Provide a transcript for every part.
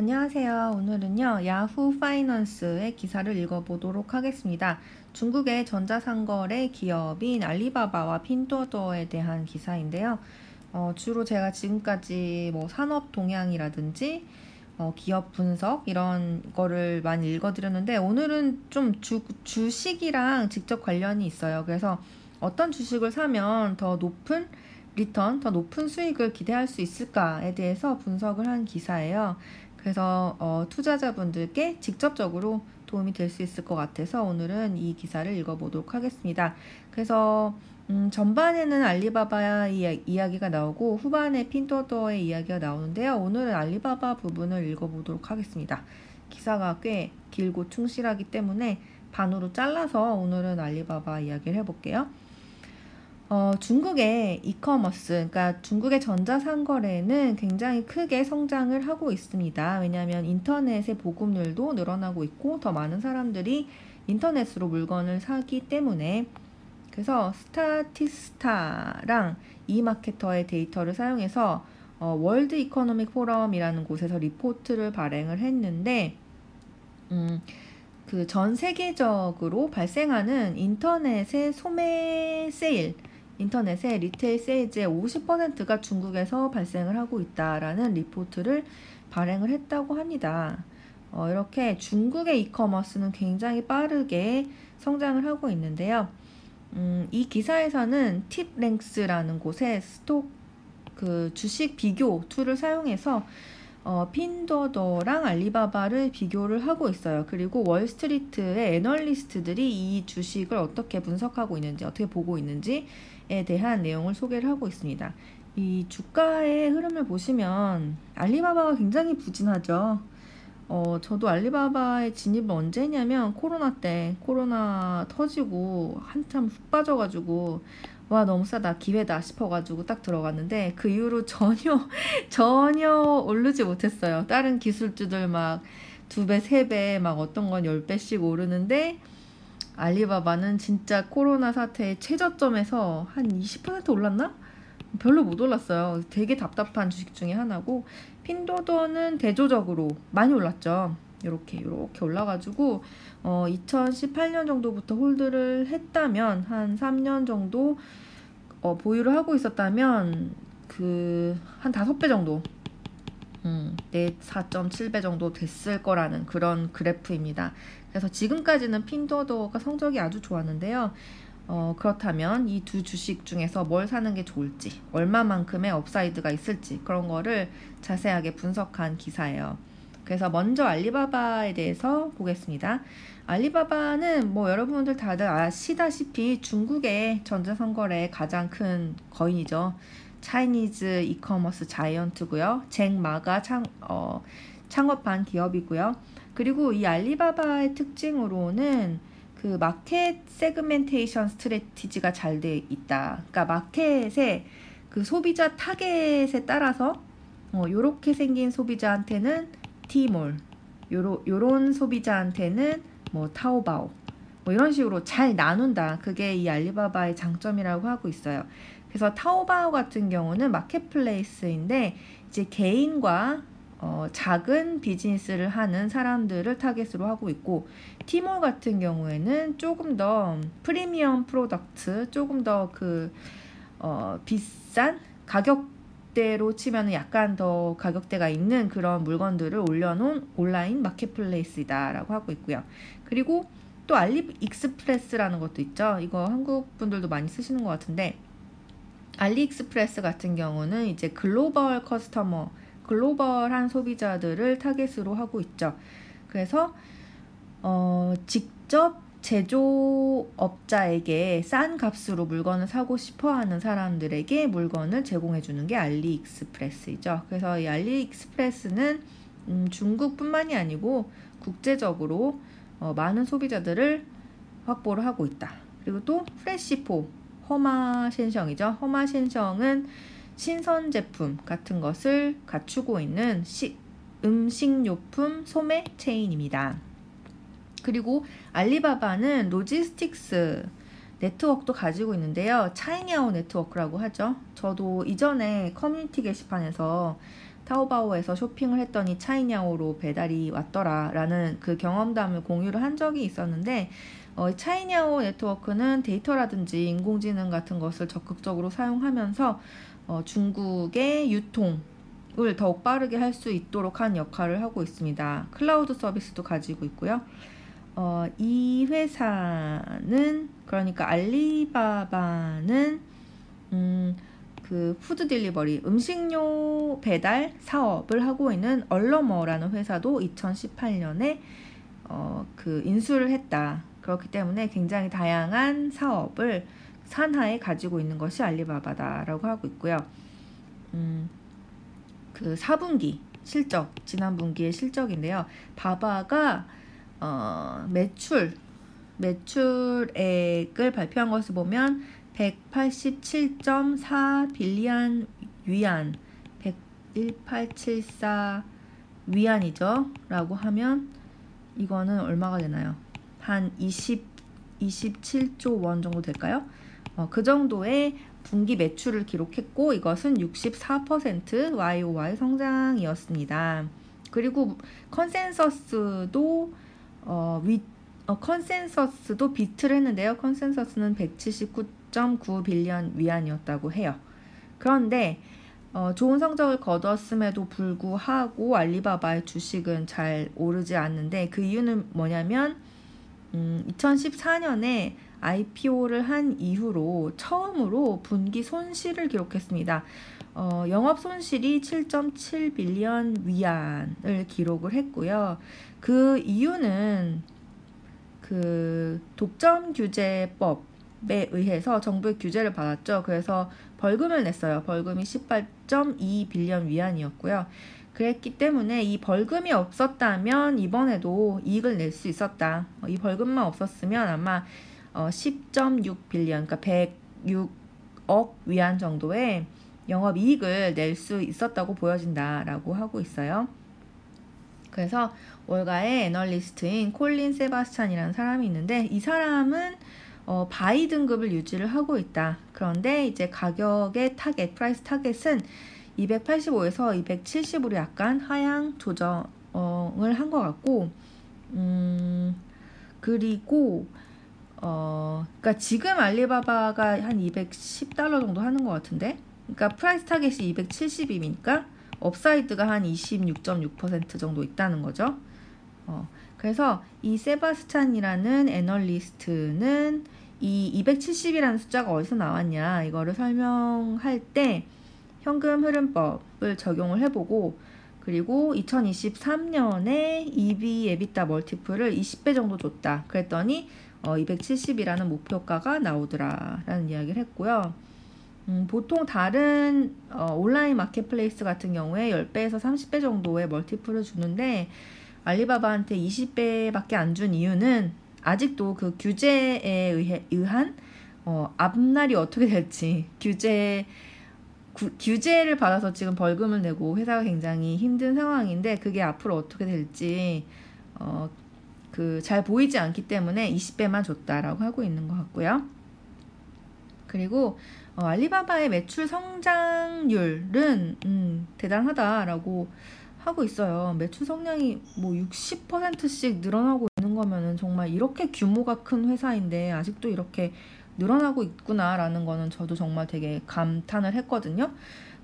안녕하세요. 오늘은요, 야후 파이낸스의 기사를 읽어보도록 하겠습니다. 중국의 전자상거래 기업인 알리바바와 핀둬둬에 대한 기사인데요. 어, 주로 제가 지금까지 뭐 산업 동향이라든지 어, 기업 분석 이런 거를 많이 읽어드렸는데 오늘은 좀 주, 주식이랑 직접 관련이 있어요. 그래서 어떤 주식을 사면 더 높은 return, 더 높은 수익을 기대할 수 있을까에 대해서 분석을 한 기사예요. 그래서 어, 투자자분들께 직접적으로 도움이 될 수 있을 것 같아서 오늘은 이 기사를 읽어보도록 하겠습니다. 그래서 음, 전반에는 알리바바의 이야 기가 나오고 후반에 핀도더의 이야기가 나오는데요. 오늘은 알리바바 부분을 읽어보도록 하겠습니다. 기사가 꽤 길고 충실하기 때문에 반으로 잘라서 오늘은 알리바바 이야기를 해볼게요. 어, 중국의 이커머스, 그러니까 중국의 전자상거래는 굉장히 크게 성장을 하고 있습니다. 왜냐하면 인터넷의 보급률도 늘어나고 있고 더 많은 사람들이 인터넷으로 물건을 사기 때문에 그래서 Statista랑 eMarketer의 데이터를 사용해서 어, World Economic Forum이라는 곳에서 리포트를 발행을 했는데 음, 그 전 세계적으로 발생하는 인터넷의 소매 세일 인터넷의 retail sales의 50%가 중국에서 발생을 하고 있다라는 리포트를 발행을 했다고 합니다. 어, 이렇게 중국의 e-commerce는 굉장히 빠르게 성장을 하고 있는데요. 음, 이 기사에서는 TipRanks라는 곳에 stock 그 주식 비교 tool을 사용해서 어, 핀둬둬랑 알리바바를 비교를 하고 있어요. 그리고 월스트리트의 애널리스트들이 이 주식을 어떻게 분석하고 있는지, 어떻게 보고 있는지에 대한 내용을 소개를 하고 있습니다. 이 주가의 흐름을 보시면 알리바바가 굉장히 부진하죠. 어, 저도 알리바바에 진입을 언제 했냐면 코로나 때 코로나 터지고 한참 훅 빠져가지고 와 너무 싸다 기회다 싶어가지고 딱 들어갔는데 그 이후로 전혀 전혀 오르지 못했어요. 다른 기술주들 막 두 배, 세 배, 막 어떤 건 열 배씩 오르는데 알리바바는 진짜 코로나 사태의 최저점에서 한 20% 올랐나? 별로 못 올랐어요. 되게 답답한 주식 중에 하나고 핀도더는 대조적으로 많이 올랐죠. 이렇게 이렇게 올라가지고 어 2018년 정도부터 홀드를 했다면 한 3년 정도 어 보유를 하고 있었다면 그 한 5배 정도 음, 내 4.7배 정도 됐을 거라는 그런 그래프입니다. 그래서 지금까지는 핀도더가 성적이 아주 좋았는데요. 어, 그렇다면 이 두 주식 중에서 뭘 사는 게 좋을지, 얼마만큼의 upside가 있을지 그런 거를 자세하게 분석한 기사예요. 그래서 먼저 알리바바에 대해서 보겠습니다. 알리바바는 뭐 여러분들 다들 아시다시피 중국의 전자상거래 가장 큰 거인이죠. Chinese e-commerce giant고요. Jack Ma가 창, 어, 창업한 기업이고요. 그리고 이 알리바바의 특징으로는 그 market segmentation strategy가 잘 돼 있다. 그러니까 마켓의 그 소비자 타겟에 따라서 어, 요렇게 생긴 소비자한테는 티몰, 요로, 요런 소비자한테는 뭐 타오바오, 뭐 이런 식으로 잘 나눈다. 그게 이 알리바바의 장점이라고 하고 있어요. 그래서 타오바오 같은 경우는 marketplace인데 이제 개인과 어, 작은 비즈니스를 하는 사람들을 타겟으로 하고 있고 티몰 같은 경우에는 조금 더 premium product 조금 더그 어, 비싼 가격대로 치면 약간 더 가격대가 있는 그런 물건들을 올려놓은 온라인 marketplace다라고 하고 있고요. 그리고 또 알리 익스프레스라는 것도 있죠. 이거 한국 분들도 많이 쓰시는 것 같은데 알리익스프레스 같은 경우는 이제 global customer 글로벌한 소비자들을 타겟으로 하고 있죠. 그래서 어, 직접 제조업자에게 싼 값으로 물건을 사고 싶어 하는 사람들에게 물건을 제공해 주는 게 알리익스프레스이죠. 그래서 이 알리익스프레스는 음, 중국뿐만이 아니고 국제적으로 어, 많은 소비자들을 확보를 하고 있다. 그리고 또 프레시포, 허마신성이죠. 허마신성은 신선 제품 같은 것을 갖추고 있는 시, 음식료품 소매 체인입니다. 그리고 알리바바는 logistics network도 가지고 있는데요. 차이니아오 네트워크라고 하죠. 저도 이전에 커뮤니티 게시판에서 타오바오에서 쇼핑을 했더니 차이냐오로 배달이 왔더라 라는 그 경험담을 공유를 한 적이 있었는데 어, 차이냐오 네트워크는 데이터라든지 인공지능 같은 것을 적극적으로 사용하면서 어, 중국의 유통을 더욱 빠르게 할 수 있도록 한 역할을 하고 있습니다. 클라우드 서비스도 가지고 있고요. 어, 이 회사는 그러니까 알리바바는 음, 그 food delivery 음식료 배달 사업을 하고 있는 얼러머라는 회사도 2018년에 어, 그 인수를 했다. 그렇기 때문에 굉장히 다양한 사업을 산하에 가지고 있는 것이 알리바바다라고 하고 있고요. 음, 그 4분기 실적 지난 분기의 실적인데요. 바바가 어, 매출 매출액을 발표한 것을 보면 187.4 빌리안 위안 11874 위안이죠. 라고 하면 이거는 얼마가 되나요? 한 20, 27조 원 정도 될까요? 어, 그 정도의 분기 매출을 기록했고 이것은 64% YOY 성장이었습니다. 그리고 consensus도 어, 위, 어, consensus도 beat를 했는데요. consensus는 179.9 billion 위안이었다고 해요. 그런데 어, 좋은 성적을 거뒀음에도 불구하고 알리바바의 주식은 잘 오르지 않는데 그 이유는 뭐냐면 음, 2014년에 IPO를 한 이후로 처음으로 분기 손실을 기록했습니다. 어, 영업 손실이 7.7 빌리언 위안을 기록을 했고요. 그 이유는 그 독점 규제법에 의해서 정부의 규제를 받았죠. 그래서 벌금을 냈어요. 벌금이 18.2 빌리언 위안이었고요. 그랬기 때문에 이 벌금이 없었다면 이번에도 이익을 낼 수 있었다. 이 벌금만 없었으면 아마 10.6 어, 그러니까 106억 위안 정도의 영업 이익을 낼 수 있었다고 보여진다라고 하고 있어요. 그래서 월가의 애널리스트인 콜린 세바스찬이라는 사람이 있는데 이 사람은 어, buy 등급을 유지를 하고 있다. 그런데 이제 가격의 target, price target은 285에서 270으로 약간 하향 조정을 한 것 같고, 음, 그리고, 어, 그니까 지금 알리바바가 한 210달러 정도 하는 것 같은데, 그러니까 price target이 270이니까 upside가 한 26.6% 정도 있다는 거죠. 어, 그래서 이 세바스찬이라는 애널리스트는 이 270이라는 숫자가 어디서 나왔냐 이거를 설명할 때 현금 흐름법을 적용을 해보고 그리고 2023년에 EV 에비타 멀티플을 20배 정도 줬다. 그랬더니 어, 270이라는 목표가가 나오더라라는 이야기를 했고요. 음, 보통 다른 어, 온라인 마켓플레이스 같은 경우에 10배에서 30배 정도의 멀티플을 주는데 알리바바한테 20배밖에 안 준 이유는 아직도 그 규제에 의해, 의한 어, 앞날이 어떻게 될지 규제 구, 규제를 받아서 지금 벌금을 내고 회사가 굉장히 힘든 상황인데 그게 앞으로 어떻게 될지 어, 그 잘 보이지 않기 때문에 20배만 줬다라고 하고 있는 것 같고요. 그리고 어, 알리바바의 매출 성장률은 음, 대단하다라고 하고 있어요. 매출 성량이 뭐 60%씩 늘어나고 있는 거면은 정말 이렇게 규모가 큰 회사인데 아직도 이렇게 늘어나고 있구나라는 거는 저도 정말 되게 감탄을 했거든요.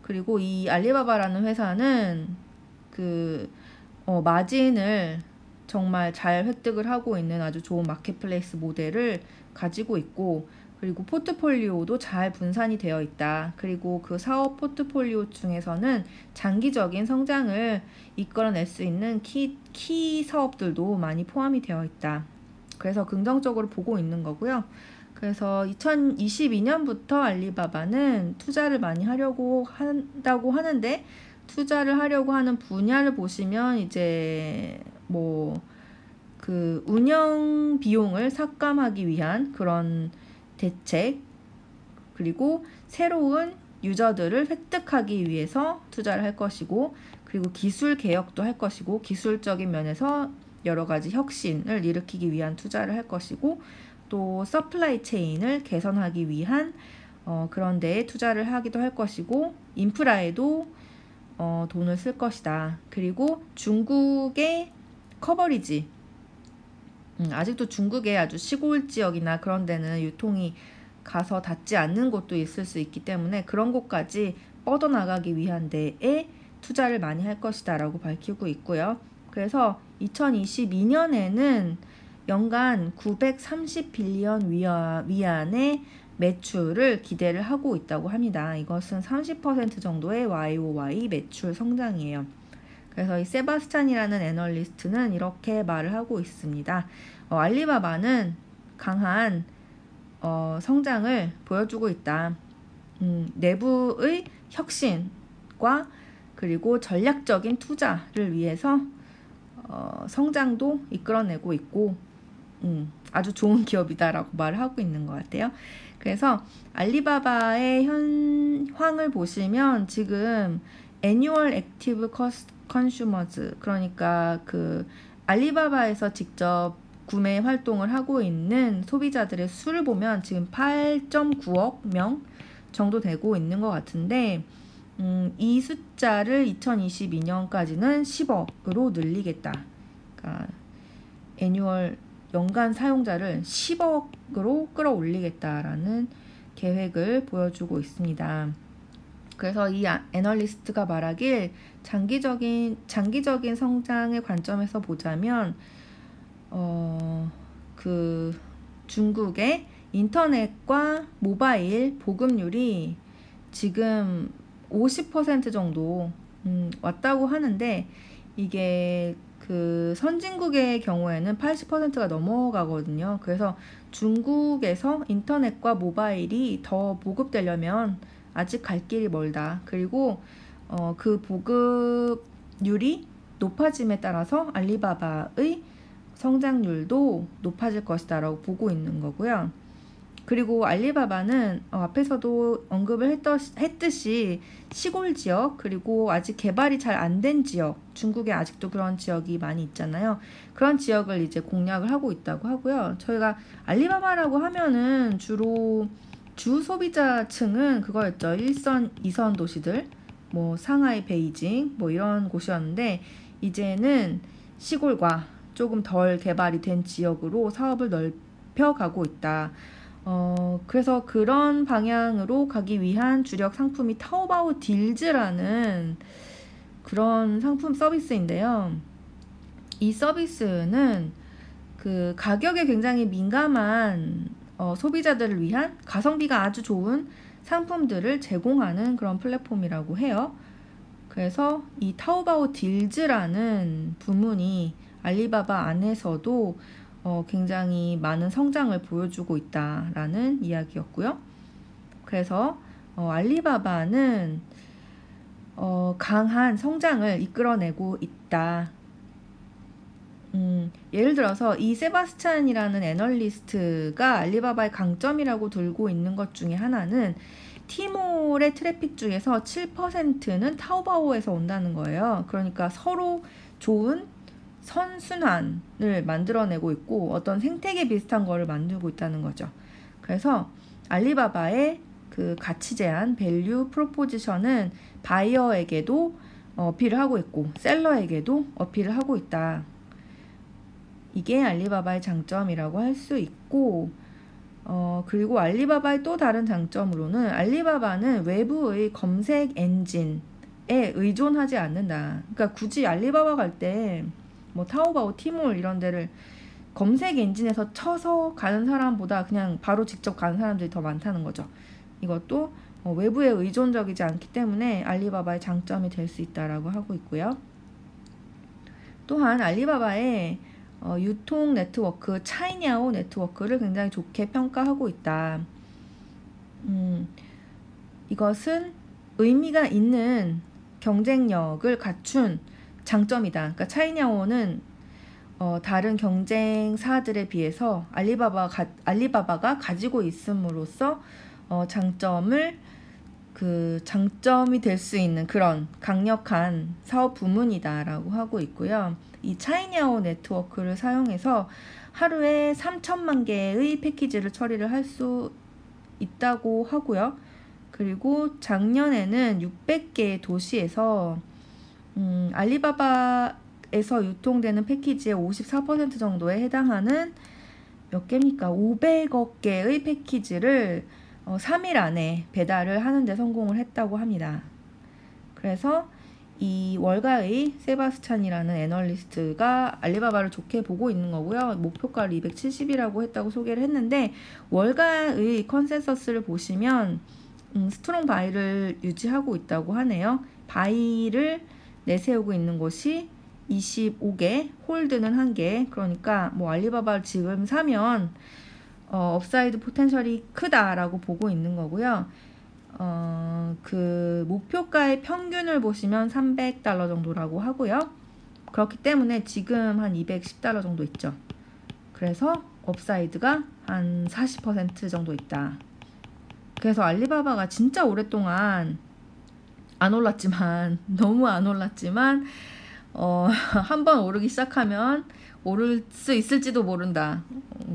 그리고 이 알리바바라는 회사는 그 어, 마진을 정말 잘 획득을 하고 있는 아주 좋은 marketplace 모델을 가지고 있고 그리고 포트폴리오도 잘 분산이 되어 있다. 그리고 그 사업 포트폴리오 중에서는 장기적인 성장을 이끌어낼 수 있는 key, key 사업들도 많이 포함이 되어 있다. 그래서 긍정적으로 보고 있는 거고요. 그래서 2022년부터 알리바바는 투자를 많이 하려고 한다고 하는데 투자를 하려고 하는 분야를 보시면 이제 뭐 그 운영 비용을 삭감하기 위한 그런 대책 그리고 새로운 유저들을 획득하기 위해서 투자를 할 것이고 그리고 기술 개혁도 할 것이고 기술적인 면에서 여러 가지 혁신을 일으키기 위한 투자를 할 것이고 또 supply chain을 개선하기 위한 어, 그런 데에 투자를 하기도 할 것이고 인프라에도 어, 돈을 쓸 것이다. 그리고 중국의 coverage 음, 아직도 중국의 아주 시골 지역이나 그런 데는 유통이 가서 닿지 않는 곳도 있을 수 있기 때문에 그런 곳까지 뻗어나가기 위한 데에 투자를 많이 할 것이다 라고 밝히고 있고요. 그래서 2022년에는 연간 930빌리언 위안의 매출을 기대를 하고 있다고 합니다. 이것은 30% 정도의 YOY 매출 성장이에요. 그래서 이 세바스찬이라는 애널리스트는 이렇게 말을 하고 있습니다. 어, 알리바바는 강한 어, 성장을 보여주고 있다. 음, 내부의 혁신과 그리고 전략적인 투자를 위해서 어, 성장도 이끌어내고 있고 음, 아주 좋은 기업이다라고 말을 하고 있는 것 같아요. 그래서 알리바바의 현황을 보시면 지금 annual active consumers 그러니까 그 알리바바에서 직접 구매 활동을 하고 있는 소비자들의 수를 보면 지금 8.9억 명 정도 되고 있는 것 같은데 음, 이 숫자를 2022년까지는 10억으로 늘리겠다. 그러니까 annual 연간 사용자를 10억으로 끌어올리겠다라는 계획을 보여주고 있습니다. 그래서 이 아, 애널리스트가 말하길 장기적인 장기적인 성장의 관점에서 보자면 어, 그 중국의 인터넷과 모바일 보급률이 지금 50% 정도 음, 왔다고 하는데 이게 그 선진국의 경우에는 80%가 넘어가거든요. 그래서 중국에서 인터넷과 모바일이 더 보급되려면 아직 갈 길이 멀다. 그리고 어, 그 보급률이 높아짐에 따라서 알리바바의 성장률도 높아질 것이다라고 보고 있는 거고요. 그리고 알리바바는 어, 앞에서도 언급을 했듯이 시골 지역 그리고 아직 개발이 잘 안 된 지역 중국에 아직도 그런 지역이 많이 있잖아요. 그런 지역을 이제 공략을 하고 있다고 하고요. 저희가 알리바바라고 하면은 주로 주 소비자층은 그거였죠. 1선, 2선 도시들 뭐 상하이, 베이징 뭐 이런 곳이었는데 이제는 시골과 조금 덜 개발이 된 지역으로 사업을 넓혀가고 있다. 어, 그래서 그런 방향으로 가기 위한 주력 상품이 타오바오 딜즈라는 그런 상품 서비스인데요. 이 서비스는 그 가격에 굉장히 민감한 어, 소비자들을 위한 가성비가 아주 좋은 상품들을 제공하는 그런 플랫폼이라고 해요. 그래서 이 타오바오 딜즈라는 부문이 알리바바 안에서도 어, 굉장히 많은 성장을 보여주고 있다라는 이야기였고요. 그래서 어, 알리바바는 어, 강한 성장을 이끌어내고 있다. 음, 예를 들어서 이 세바스찬이라는 애널리스트가 알리바바의 강점이라고 들고 있는 것 중에 하나는 티몰의 트래픽 중에서 7%는 타오바오에서 온다는 거예요. 그러니까 서로 좋은 선순환을 만들어내고 있고 어떤 생태계 비슷한 거를 만들고 있다는 거죠. 그래서 알리바바의 그 가치 제안, value proposition은 바이어에게도 어필을 하고 있고 seller에게도 어필을 하고 있다. 이게 알리바바의 장점이라고 할 수 있고 어, 그리고 알리바바의 또 다른 장점으로는 알리바바는 외부의 검색 엔진에 의존하지 않는다. 그러니까 굳이 알리바바 갈 때 뭐 타오바오, 티몰 이런 데를 검색 엔진에서 쳐서 가는 사람보다 그냥 바로 직접 가는 사람들이 더 많다는 거죠. 이것도 어, 외부에 의존적이지 않기 때문에 알리바바의 장점이 될 수 있다라고 하고 있고요. 또한 알리바바의 어, 유통 네트워크 차이냐오 네트워크를 굉장히 좋게 평가하고 있다. 음, 이것은 의미가 있는 경쟁력을 갖춘 장점이다. 그러니까 차이냐오는 어, 다른 경쟁사들에 비해서 알리바바 가, 알리바바가 가지고 있음으로써 어, 장점을 그 장점이 될 수 있는 그런 강력한 사업 부문이다라고 하고 있고요. 이 차이냐오 네트워크를 사용해서 하루에 3천만 개의 패키지를 처리를 할 수 있다고 하고요. 그리고 작년에는 600개의 도시에서 음, 알리바바에서 유통되는 패키지의 54% 정도에 해당하는 몇 개입니까? 500억 개의 패키지를 어, 3일 안에 배달을 하는데 성공을 했다고 합니다. 그래서 이 월가의 세바스찬이라는 애널리스트가 알리바바를 좋게 보고 있는 거고요. 목표가를 270이라고 했다고 소개를 했는데 월가의 consensus를 보시면 음, strong buy를 유지하고 있다고 하네요. buy를 내세우고 있는 곳이 25개, hold는 1개. 그러니까 뭐 알리바바를 지금 사면 어, upside potential이 크다라고 보고 있는 거고요. 어, 그 목표가의 평균을 보시면 300달러 정도라고 하고요. 그렇기 때문에 지금 한 210달러 정도 있죠. 그래서 upside가 한 40% 정도 있다. 그래서 알리바바가 진짜 오랫동안 안 올랐지만 너무 안 올랐지만 어, 한번 오르기 시작하면 오를 수 있을지도 모른다.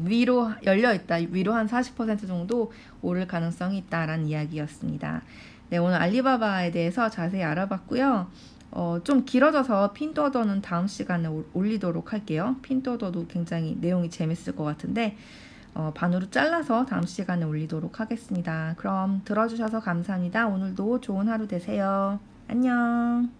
위로 열려 있다. 위로 한 40% 정도 오를 가능성이 있다라는 이야기였습니다. 네, 오늘 알리바바에 대해서 자세히 알아봤고요. 어, 좀 길어져서 핀도어더는 다음 시간에 올리도록 할게요. 핀도어더도 굉장히 내용이 재밌을 것 같은데 어, 반으로 잘라서 다음 시간에 올리도록 하겠습니다. 그럼 들어주셔서 감사합니다. 오늘도 좋은 하루 되세요. 안녕.